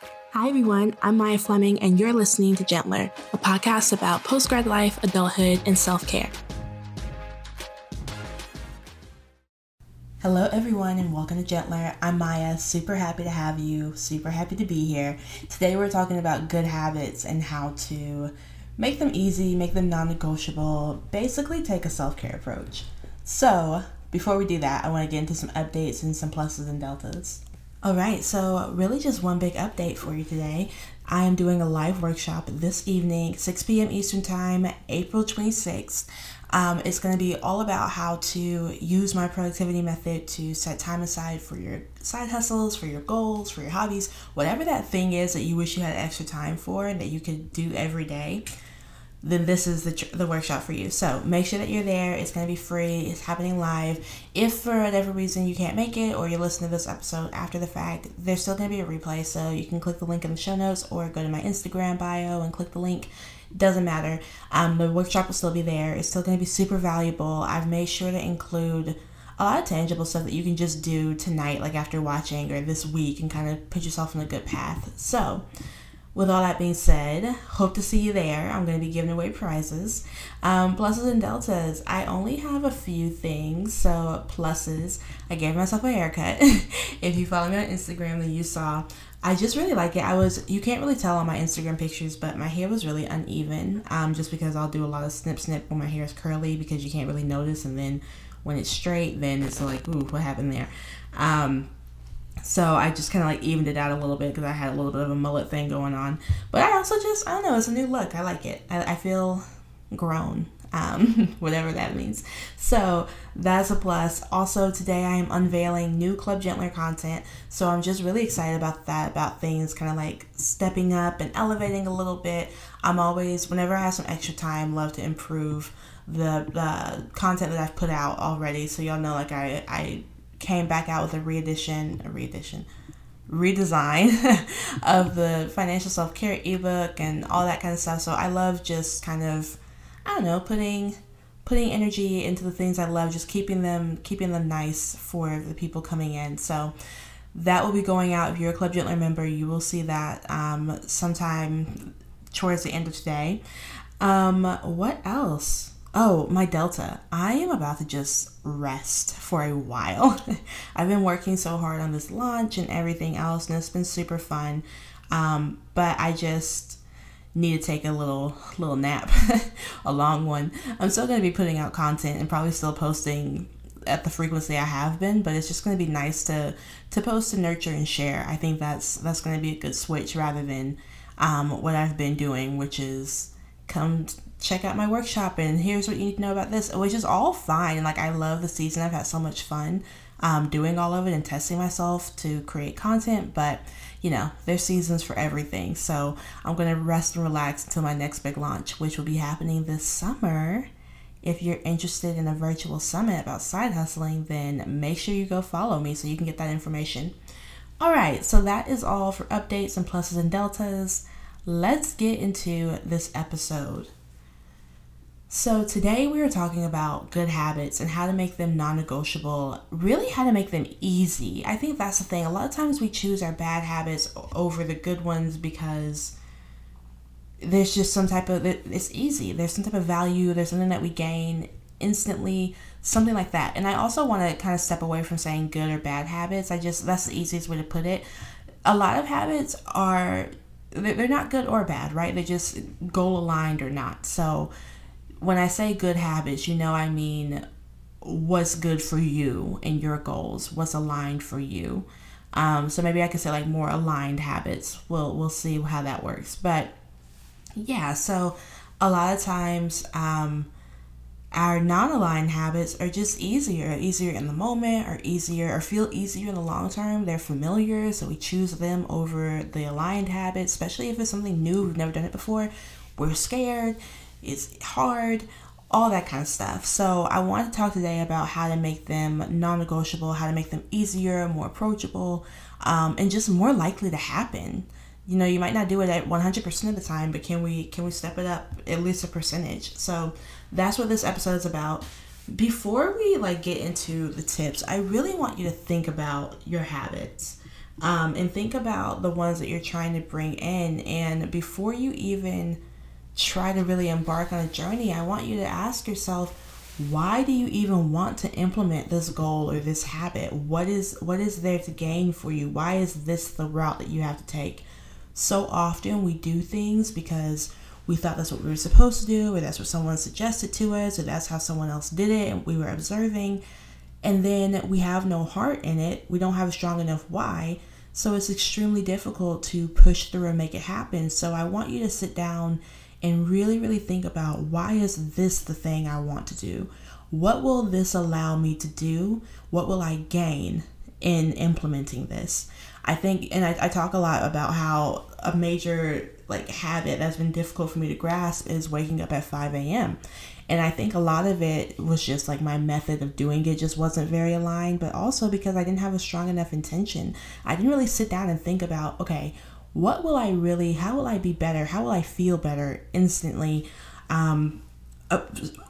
Hi, everyone. I'm Maya Fleming, and you're listening to Gentler, a podcast about postgrad life, adulthood, and self care. Hello, everyone, and welcome to Gentler. I'm Maya. Super happy to have you. Super happy to be here. Today, we're talking about good habits and how to make them easy, make them non negotiable, basically, take a self care approach. So, before we do that, I want to get into some updates and some pluses and deltas. All right, so really just one big update for you today. I am doing a live workshop this evening, 6 p.m. Eastern Time, April 26th. Um, it's going to be all about how to use my productivity method to set time aside for your side hustles, for your goals, for your hobbies, whatever that thing is that you wish you had extra time for and that you could do every day then this is the, the workshop for you. So make sure that you're there. It's going to be free. It's happening live. If for whatever reason you can't make it or you listen to this episode after the fact, there's still going to be a replay. So you can click the link in the show notes or go to my Instagram bio and click the link. Doesn't matter. Um, the workshop will still be there. It's still going to be super valuable. I've made sure to include a lot of tangible stuff that you can just do tonight, like after watching or this week, and kind of put yourself on a good path. So, with all that being said, hope to see you there. I'm going to be giving away prizes. Um, pluses and deltas. I only have a few things. So, pluses, I gave myself a haircut. if you follow me on Instagram, then you saw. I just really like it. I was, you can't really tell on my Instagram pictures, but my hair was really uneven. Um, just because I'll do a lot of snip snip when my hair is curly because you can't really notice. And then when it's straight, then it's like, ooh, what happened there? Um, so I just kind of like evened it out a little bit because I had a little bit of a mullet thing going on. But I also just, I don't know, it's a new look. I like it. I, I feel grown, um, whatever that means. So that's a plus. Also, today I am unveiling new Club Gentler content. So I'm just really excited about that, about things kind of like stepping up and elevating a little bit. I'm always, whenever I have some extra time, love to improve the, the content that I've put out already. So y'all know, like, I, I came back out with a reedition, a reedition, redesign of the financial self care ebook and all that kind of stuff. So I love just kind of, I don't know, putting putting energy into the things I love, just keeping them keeping them nice for the people coming in. So that will be going out. If you're a Club Gentler member, you will see that um, sometime towards the end of today. Um, what else? Oh, my Delta. I am about to just rest for a while. I've been working so hard on this launch and everything else, and it's been super fun. Um, but I just need to take a little little nap, a long one. I'm still going to be putting out content and probably still posting at the frequency I have been, but it's just going to be nice to to post to nurture and share. I think that's that's going to be a good switch rather than um, what I've been doing, which is come check out my workshop and here's what you need to know about this, which is all fine. Like I love the season. I've had so much fun um, doing all of it and testing myself to create content, but you know, there's seasons for everything. So I'm gonna rest and relax until my next big launch, which will be happening this summer. If you're interested in a virtual summit about side hustling, then make sure you go follow me so you can get that information. All right, so that is all for updates and pluses and deltas. Let's get into this episode. So, today we are talking about good habits and how to make them non negotiable, really, how to make them easy. I think that's the thing. A lot of times we choose our bad habits over the good ones because there's just some type of, it's easy. There's some type of value, there's something that we gain instantly, something like that. And I also want to kind of step away from saying good or bad habits. I just, that's the easiest way to put it. A lot of habits are, they're not good or bad, right? They're just goal aligned or not. So, when I say good habits, you know I mean what's good for you and your goals, what's aligned for you. Um, so maybe I could say like more aligned habits. We'll we'll see how that works. But yeah, so a lot of times um, our non-aligned habits are just easier, easier in the moment, or easier, or feel easier in the long term. They're familiar, so we choose them over the aligned habits, especially if it's something new we've never done it before. We're scared it's hard, all that kind of stuff. So, I want to talk today about how to make them non negotiable, how to make them easier, more approachable, um, and just more likely to happen. You know, you might not do it at 100% of the time, but can we can we step it up at least a percentage? So, that's what this episode is about. Before we like get into the tips, I really want you to think about your habits. Um, and think about the ones that you're trying to bring in. And before you even try to really embark on a journey, I want you to ask yourself, why do you even want to implement this goal or this habit? What is what is there to gain for you? Why is this the route that you have to take? So often we do things because we thought that's what we were supposed to do, or that's what someone suggested to us, or that's how someone else did it, and we were observing. And then we have no heart in it. We don't have a strong enough why. So it's extremely difficult to push through and make it happen. So I want you to sit down and really, really think about why is this the thing I want to do? What will this allow me to do? What will I gain in implementing this? I think, and I, I talk a lot about how a major like habit that's been difficult for me to grasp is waking up at 5 a.m. And I think a lot of it was just like my method of doing it just wasn't very aligned, but also because I didn't have a strong enough intention. I didn't really sit down and think about, okay, what will I really, how will I be better? How will I feel better instantly um,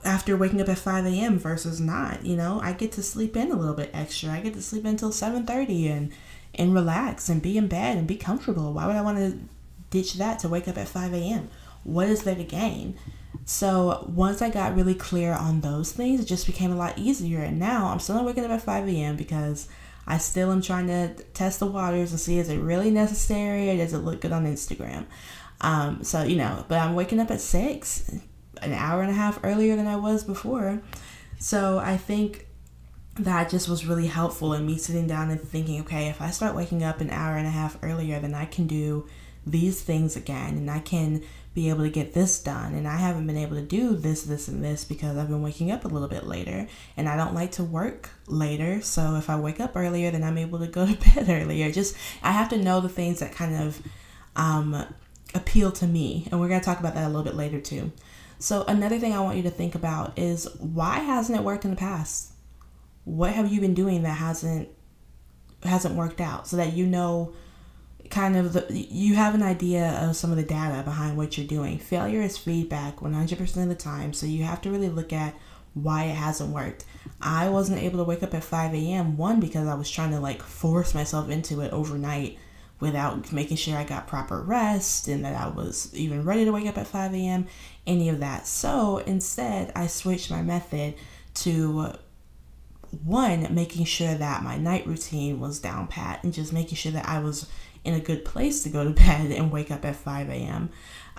after waking up at 5 a.m. versus not? You know, I get to sleep in a little bit extra. I get to sleep until 7.30 and, and relax and be in bed and be comfortable. Why would I want to ditch that to wake up at 5 a.m.? What is there to gain? So once I got really clear on those things, it just became a lot easier. And now I'm still not waking up at 5 a.m. because I still am trying to test the waters and see is it really necessary or does it look good on Instagram. Um, so you know, but I'm waking up at six, an hour and a half earlier than I was before. So I think that just was really helpful in me sitting down and thinking, okay, if I start waking up an hour and a half earlier, then I can do these things again and I can be able to get this done. And I haven't been able to do this, this, and this because I've been waking up a little bit later. And I don't like to work later. So if I wake up earlier, then I'm able to go to bed earlier. Just, I have to know the things that kind of um, appeal to me. And we're going to talk about that a little bit later too. So another thing I want you to think about is why hasn't it worked in the past? What have you been doing that hasn't hasn't worked out so that you know kind of the, you have an idea of some of the data behind what you're doing. Failure is feedback 100% of the time, so you have to really look at why it hasn't worked. I wasn't able to wake up at 5 a.m. One because I was trying to like force myself into it overnight without making sure I got proper rest and that I was even ready to wake up at 5 a.m. Any of that. So instead, I switched my method to one, making sure that my night routine was down pat and just making sure that I was in a good place to go to bed and wake up at 5 a.m.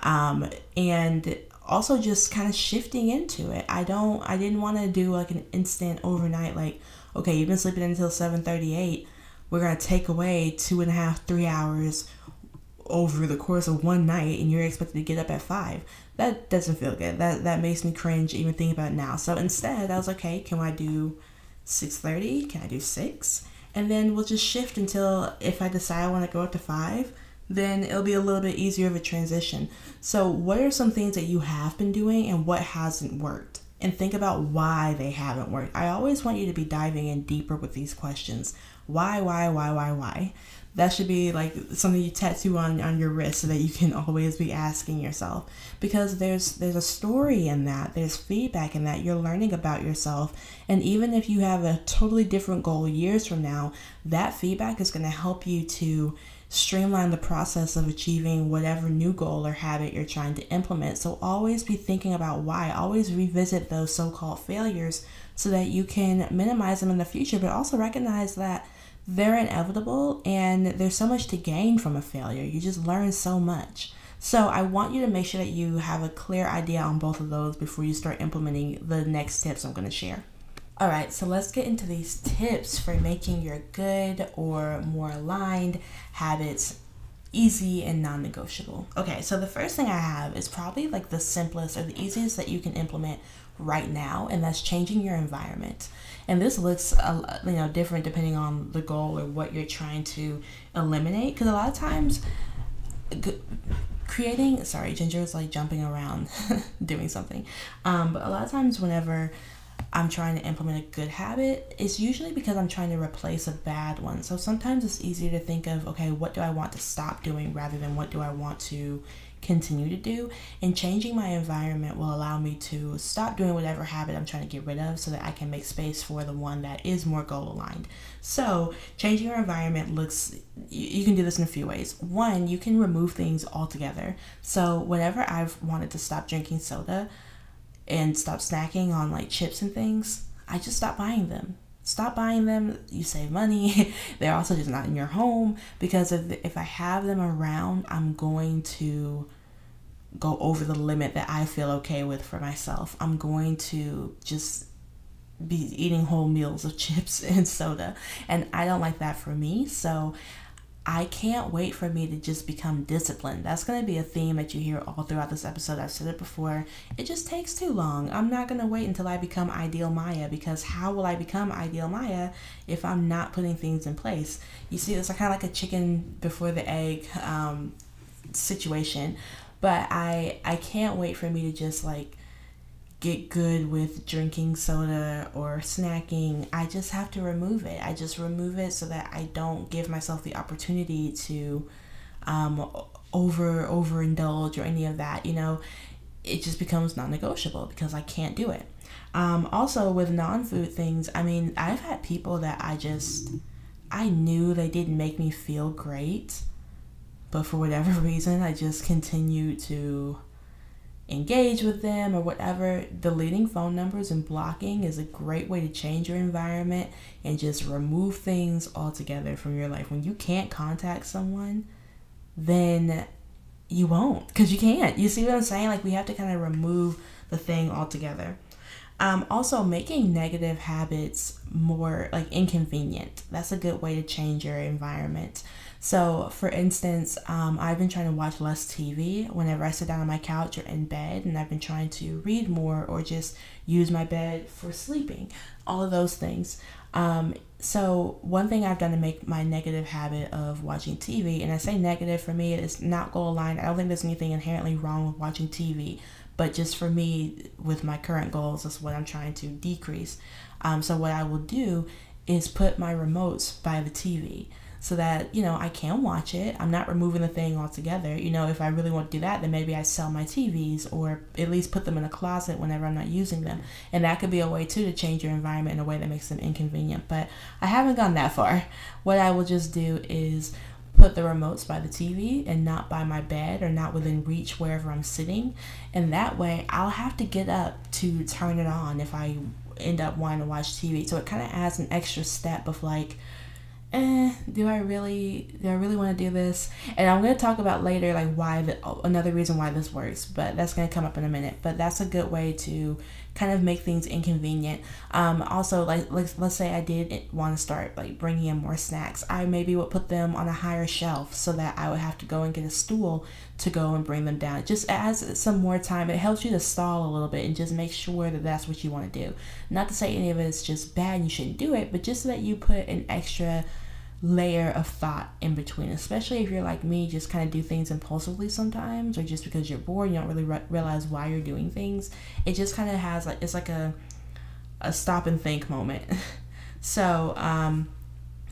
Um, and also just kind of shifting into it. I don't, I didn't want to do like an instant overnight, like, okay, you've been sleeping until 7:38. We're gonna take away two and a half, three hours over the course of one night, and you're expected to get up at five. That doesn't feel good. That that makes me cringe even thinking about now. So instead, I was okay, can I do 6:30? Can I do six? And then we'll just shift until if I decide I want to go up to five, then it'll be a little bit easier of a transition. So, what are some things that you have been doing and what hasn't worked? And think about why they haven't worked. I always want you to be diving in deeper with these questions. Why, why, why, why, why? That should be like something you tattoo on on your wrist so that you can always be asking yourself. Because there's there's a story in that. There's feedback in that. You're learning about yourself. And even if you have a totally different goal years from now that feedback is going to help you to streamline the process of achieving whatever new goal or habit you're trying to implement. So always be thinking about why. Always revisit those so-called failures so that you can minimize them in the future but also recognize that they're inevitable and there's so much to gain from a failure. You just learn so much. So I want you to make sure that you have a clear idea on both of those before you start implementing the next tips I'm going to share. All right, so let's get into these tips for making your good or more aligned habits easy and non negotiable. Okay, so the first thing I have is probably like the simplest or the easiest that you can implement right now, and that's changing your environment. And this looks, you know, different depending on the goal or what you're trying to eliminate. Because a lot of times, creating, sorry, Ginger is like jumping around doing something. Um, but a lot of times, whenever I'm trying to implement a good habit, it's usually because I'm trying to replace a bad one. So sometimes it's easier to think of, okay, what do I want to stop doing rather than what do I want to continue to do. And changing my environment will allow me to stop doing whatever habit I'm trying to get rid of so that I can make space for the one that is more goal aligned. So, changing your environment looks, you, can do this in a few ways. One, you can remove things altogether. So, whenever I've wanted to stop drinking soda and stop snacking on like chips and things, I just stop buying them stop buying them you save money they're also just not in your home because if, if i have them around i'm going to go over the limit that i feel okay with for myself. I'm going to just be eating whole meals of chips and soda and i don't like that for me. So I can't wait for me to just become disciplined. That's going to be a theme that you hear all throughout this episode. I've said it before. It just takes too long. I'm not going to wait until I become ideal Maya because how will I become ideal Maya if I'm not putting things in place? You see, it's kind of like a chicken before the egg um, situation. But I I can't wait for me to just like get good with drinking soda or snacking. I just have to remove it. I just remove it so that I don't give myself the opportunity to um, over overindulge or any of that. You know, it just becomes non-negotiable because I can't do it. Um, also, with non-food things, I mean, I've had people that I just I knew they didn't make me feel great, but for whatever reason, I just continue to engage with them or whatever, deleting phone numbers and blocking is a great way to change your environment and just remove things altogether from your life. When you can't contact someone, then you won't because you can't. You see what I'm saying? Like, we have to kind of remove the thing altogether. Um, also, making negative habits more like inconvenient. That's a good way to change your environment. So, for instance, um, I've been trying to watch less TV whenever I sit down on my couch or in bed, and I've been trying to read more or just use my bed for sleeping. All of those things. Um, so, one thing I've done to make my negative habit of watching TV, and I say negative for me, it's not goal aligned. I don't think there's anything inherently wrong with watching TV, but just for me, with my current goals, that's what I'm trying to decrease. Um, so, what I will do is put my remotes by the TV so that you know I can watch it. I'm not removing the thing altogether. You know, if I really want to do that, then maybe I sell my TVs or at least put them in a closet whenever I'm not using them. And that could be a way too to change your environment in a way that makes them inconvenient. But I haven't gone that far. What I will just do is put the remotes by the TV and not by my bed or not within reach wherever I'm sitting. And that way I'll have to get up to turn it on if I end up wanting to watch TV. So it kind of adds an extra step of like, eh, do I really do I really want to do this? And I'm gonna talk about later like why the another reason why this works, but that's gonna come up in a minute. But that's a good way to kind of make things inconvenient. Um, also, like let's, let's say I did want to start like bringing in more snacks, I maybe would put them on a higher shelf so that I would have to go and get a stool to go and bring them down. Just adds some more time. It helps you to stall a little bit and just make sure that that's what you want to do. Not to say any of it is just bad and you shouldn't do it, but just so that you put an extra layer of thought in between, especially if you're like me, just kind of do things impulsively sometimes, or just because you're bored, you don't really re- realize why you're doing things. It just kind of has like it's like a a stop and think moment. so, um,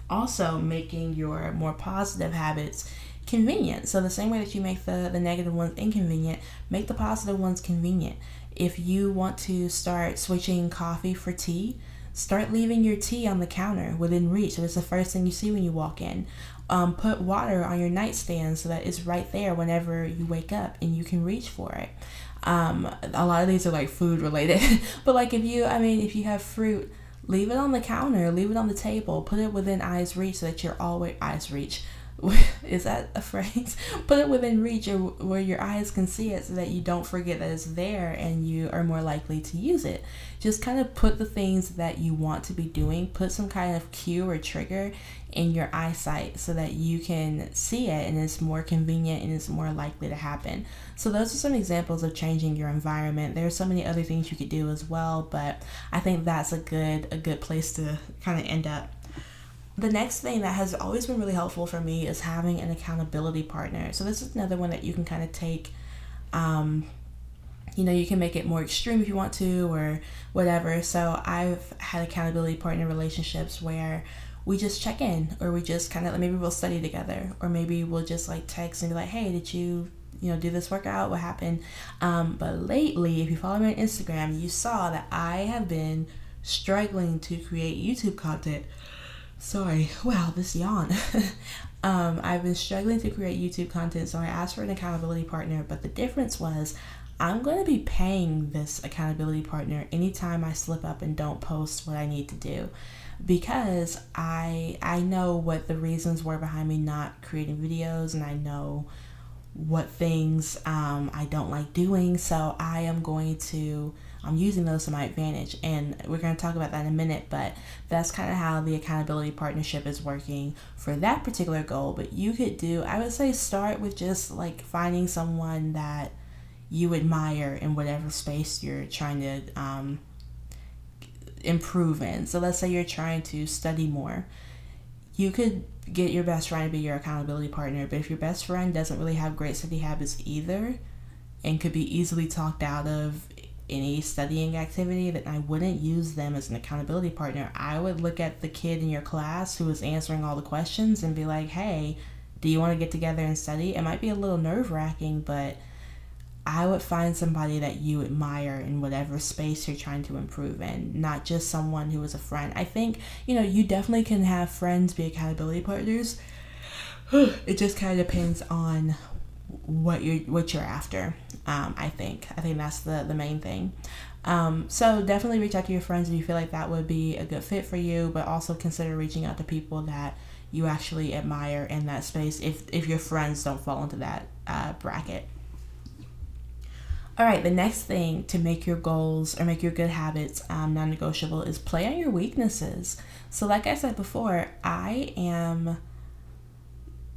also making your more positive habits convenient. So the same way that you make the the negative ones inconvenient, make the positive ones convenient. If you want to start switching coffee for tea, Start leaving your tea on the counter within reach so it's the first thing you see when you walk in. Um, put water on your nightstand so that it's right there whenever you wake up and you can reach for it. Um, a lot of these are like food related, but like if you, I mean, if you have fruit, leave it on the counter, leave it on the table, put it within eyes reach so that you're always eyes reach is that a phrase? Put it within reach or where your eyes can see it so that you don't forget that it's there and you are more likely to use it. Just kind of put the things that you want to be doing, put some kind of cue or trigger in your eyesight so that you can see it and it's more convenient and it's more likely to happen. So those are some examples of changing your environment. There are so many other things you could do as well, but I think that's a good a good place to kind of end up the next thing that has always been really helpful for me is having an accountability partner. So this is another one that you can kind of take um, you know, you can make it more extreme if you want to or whatever. So I've had accountability partner relationships where we just check in or we just kind of maybe we'll study together or maybe we'll just like text and be like, hey, did you you know do this workout what happened um, but lately if you follow me on instagram you saw that i have been struggling to create youtube content sorry. Wow this yawn. Um, i've been struggling to create youtube content so i asked for an accountability partner but the difference was I'm going to be paying this accountability partner anytime I slip up and don't post what I need to do because I I know what the reasons were behind me not creating videos and I know what things um, I don't like doing so I am going to I'm using those to my advantage and we're going to talk about that in a minute but that's kind of how the accountability partnership is working for that particular goal but you could do I would say start with just like finding someone that you admire in whatever space you're trying to um, improve in. So let's say you're trying to study more. You could get your best friend to be your accountability partner, but if your best friend doesn't really have great study habits either and could be easily talked out of any studying activity, then I wouldn't use them as an accountability partner. I would look at the kid in your class who is answering all the questions and be like, hey, do you want to get together and study? It might be a little nerve wracking, but I would find somebody that you admire in whatever space you're trying to improve in, not just someone who is a friend. I think, you know, you definitely can have friends be accountability partners. it just kind of depends on what you're what you're after. Um, I think. I think that's the the main thing. Um, so definitely reach out to your friends if you feel like that would be a good fit for you, but also consider reaching out to people that you actually admire in that space if if your friends don't fall into that uh, bracket. All right, the next thing to make your goals or make your good habits um, non negotiable is play on your weaknesses. So, like I said before, I am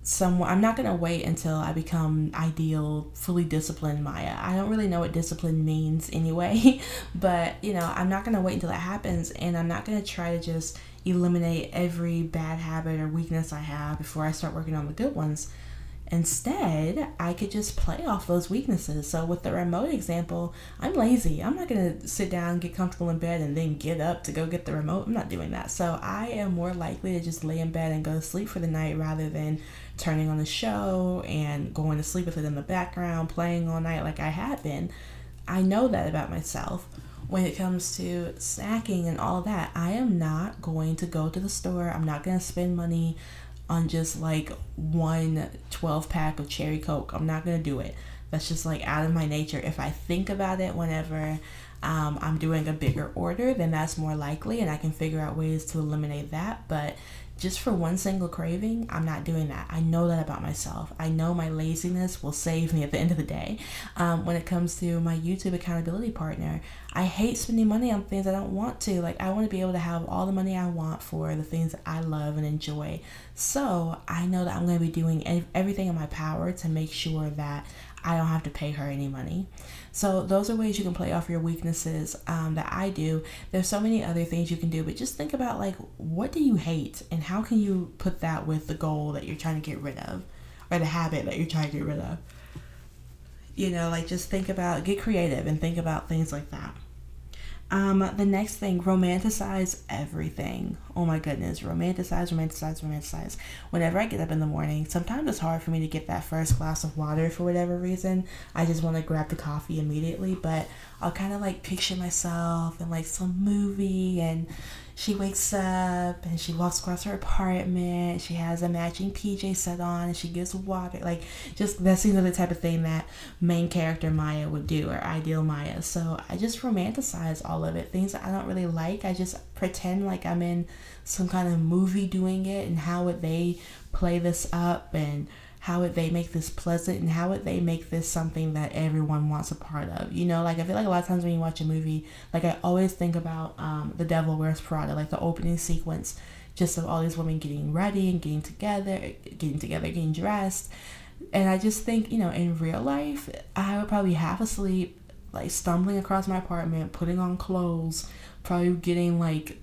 someone, I'm not going to wait until I become ideal, fully disciplined Maya. I don't really know what discipline means anyway, but you know, I'm not going to wait until that happens and I'm not going to try to just eliminate every bad habit or weakness I have before I start working on the good ones. Instead, I could just play off those weaknesses. So, with the remote example, I'm lazy. I'm not going to sit down, get comfortable in bed, and then get up to go get the remote. I'm not doing that. So, I am more likely to just lay in bed and go to sleep for the night rather than turning on a show and going to sleep with it in the background, playing all night like I had been. I know that about myself. When it comes to snacking and all that, I am not going to go to the store. I'm not going to spend money on just like one 12 pack of cherry coke. I'm not gonna do it. That's just like out of my nature. If I think about it whenever um, I'm doing a bigger order, then that's more likely, and I can figure out ways to eliminate that. But just for one single craving, I'm not doing that. I know that about myself. I know my laziness will save me at the end of the day. Um, when it comes to my YouTube accountability partner, I hate spending money on things I don't want to. Like, I want to be able to have all the money I want for the things that I love and enjoy. So, I know that I'm going to be doing everything in my power to make sure that I don't have to pay her any money. So those are ways you can play off your weaknesses um, that I do. There's so many other things you can do, but just think about like what do you hate and how can you put that with the goal that you're trying to get rid of or the habit that you're trying to get rid of. You know, like just think about get creative and think about things like that. Um, the next thing, romanticize everything. Oh my goodness, romanticize, romanticize, romanticize. Whenever I get up in the morning, sometimes it's hard for me to get that first glass of water for whatever reason. I just want to grab the coffee immediately, but I'll kind of like picture myself in like some movie and she wakes up and she walks across her apartment. She has a matching PJ set on and she gives water. Like, just that seems like the type of thing that main character Maya would do or ideal Maya. So I just romanticize all of it. Things that I don't really like, I just pretend like I'm in some kind of movie doing it and how would they play this up and how would they make this pleasant and how would they make this something that everyone wants a part of you know? Like i feel like a lot of times when you watch a movie like i always think about um, the devil wears prada like the opening sequence just of all these women getting ready and getting together getting together getting dressed. And i just think you know in real life i would probably half asleep like stumbling across my apartment putting on clothes probably getting like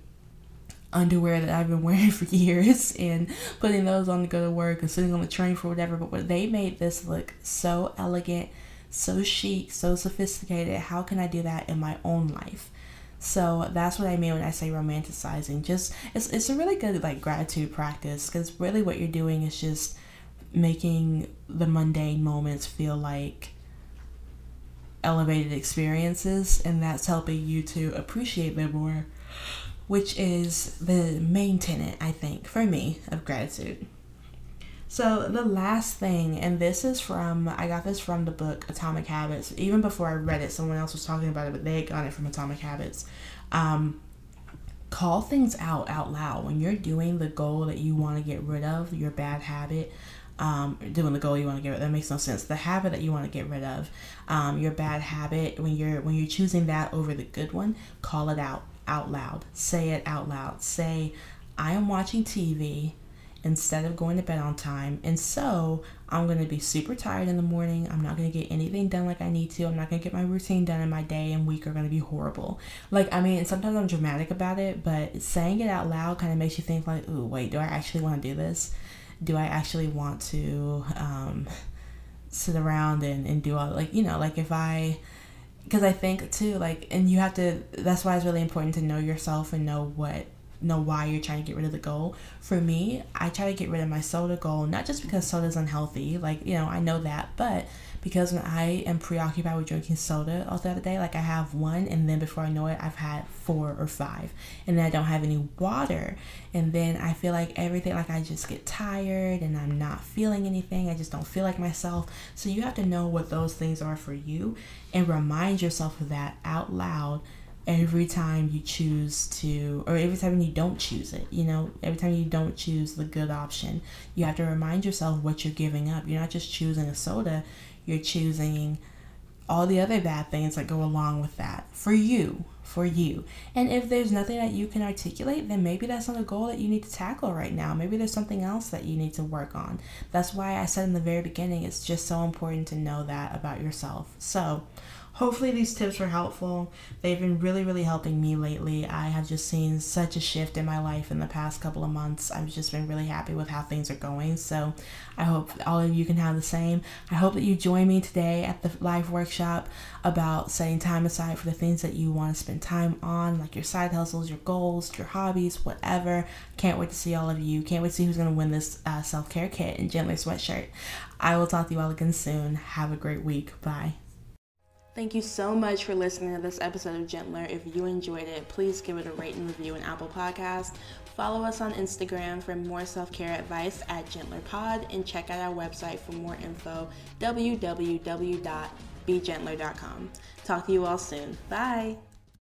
underwear that I've been wearing for years and putting those on to go to work and sitting on the train for whatever. But what they made this look so elegant, so chic, so sophisticated. How can I do that in my own life? So that's what I mean when I say romanticizing. Just it's it's a really good like gratitude practice because really what you're doing is just making the mundane moments feel like elevated experiences and that's helping you to appreciate them more which is the main tenet i think for me of gratitude so the last thing and this is from i got this from the book atomic habits even before i read it someone else was talking about it but they got it from atomic habits um, call things out out loud when you're doing the goal that you want to get rid of your bad habit um, doing the goal you want to get rid. Of, that makes no sense. The habit that you want to get rid of, um, your bad habit. When you're when you're choosing that over the good one, call it out out loud. Say it out loud. Say, I am watching TV instead of going to bed on time, and so I'm going to be super tired in the morning. I'm not going to get anything done like I need to. I'm not going to get my routine done, and my day and week are going to be horrible. Like, I mean, sometimes I'm dramatic about it, but saying it out loud kind of makes you think, like, ooh, wait, do I actually want to do this? do I actually want to um, sit around and, and do all like you know like if I because I think too like and you have to that's why it's really important to know yourself and know what know why you're trying to get rid of the goal. For me, I try to get rid of my soda goal, not just because soda's unhealthy, like, you know, I know that, but because when I am preoccupied with drinking soda all throughout the day, like I have one and then before I know it, I've had four or five. And then I don't have any water. And then I feel like everything, like I just get tired and I'm not feeling anything. I just don't feel like myself. So you have to know what those things are for you and remind yourself of that out loud every time you choose to or every time you don't choose it you know every time you don't choose the good option you have to remind yourself what you're giving up you're not just choosing a soda you're choosing all the other bad things that go along with that for you for you. And if there's nothing that you can articulate then maybe that's not a goal that you need to tackle right now. Maybe there's something else that you need to work on. That's why i said in the very beginning it's just so important to know that about yourself. So hopefully these tips were helpful. They've been really, really helping me lately. I have just seen such a shift in my life in the past couple of months. I've just been really happy with how things are going. So I hope all of you can have the same. I hope that you join me today at the live workshop about setting time aside for the things that you want to spend time on, like your side hustles, your goals, your hobbies, whatever. Can't wait to see all of you. Can't wait to see who's going to win this uh, self care kit and gentler sweatshirt. I will talk to you all again soon. Have a great week. Bye. Thank you so much for listening to this episode of Gentler. If you enjoyed it, please give it a rate and review in Apple Podcast. Follow us on Instagram for more self care advice at GentlerPod and check out our website for more info www.begentler.com. Talk to you all soon. Bye.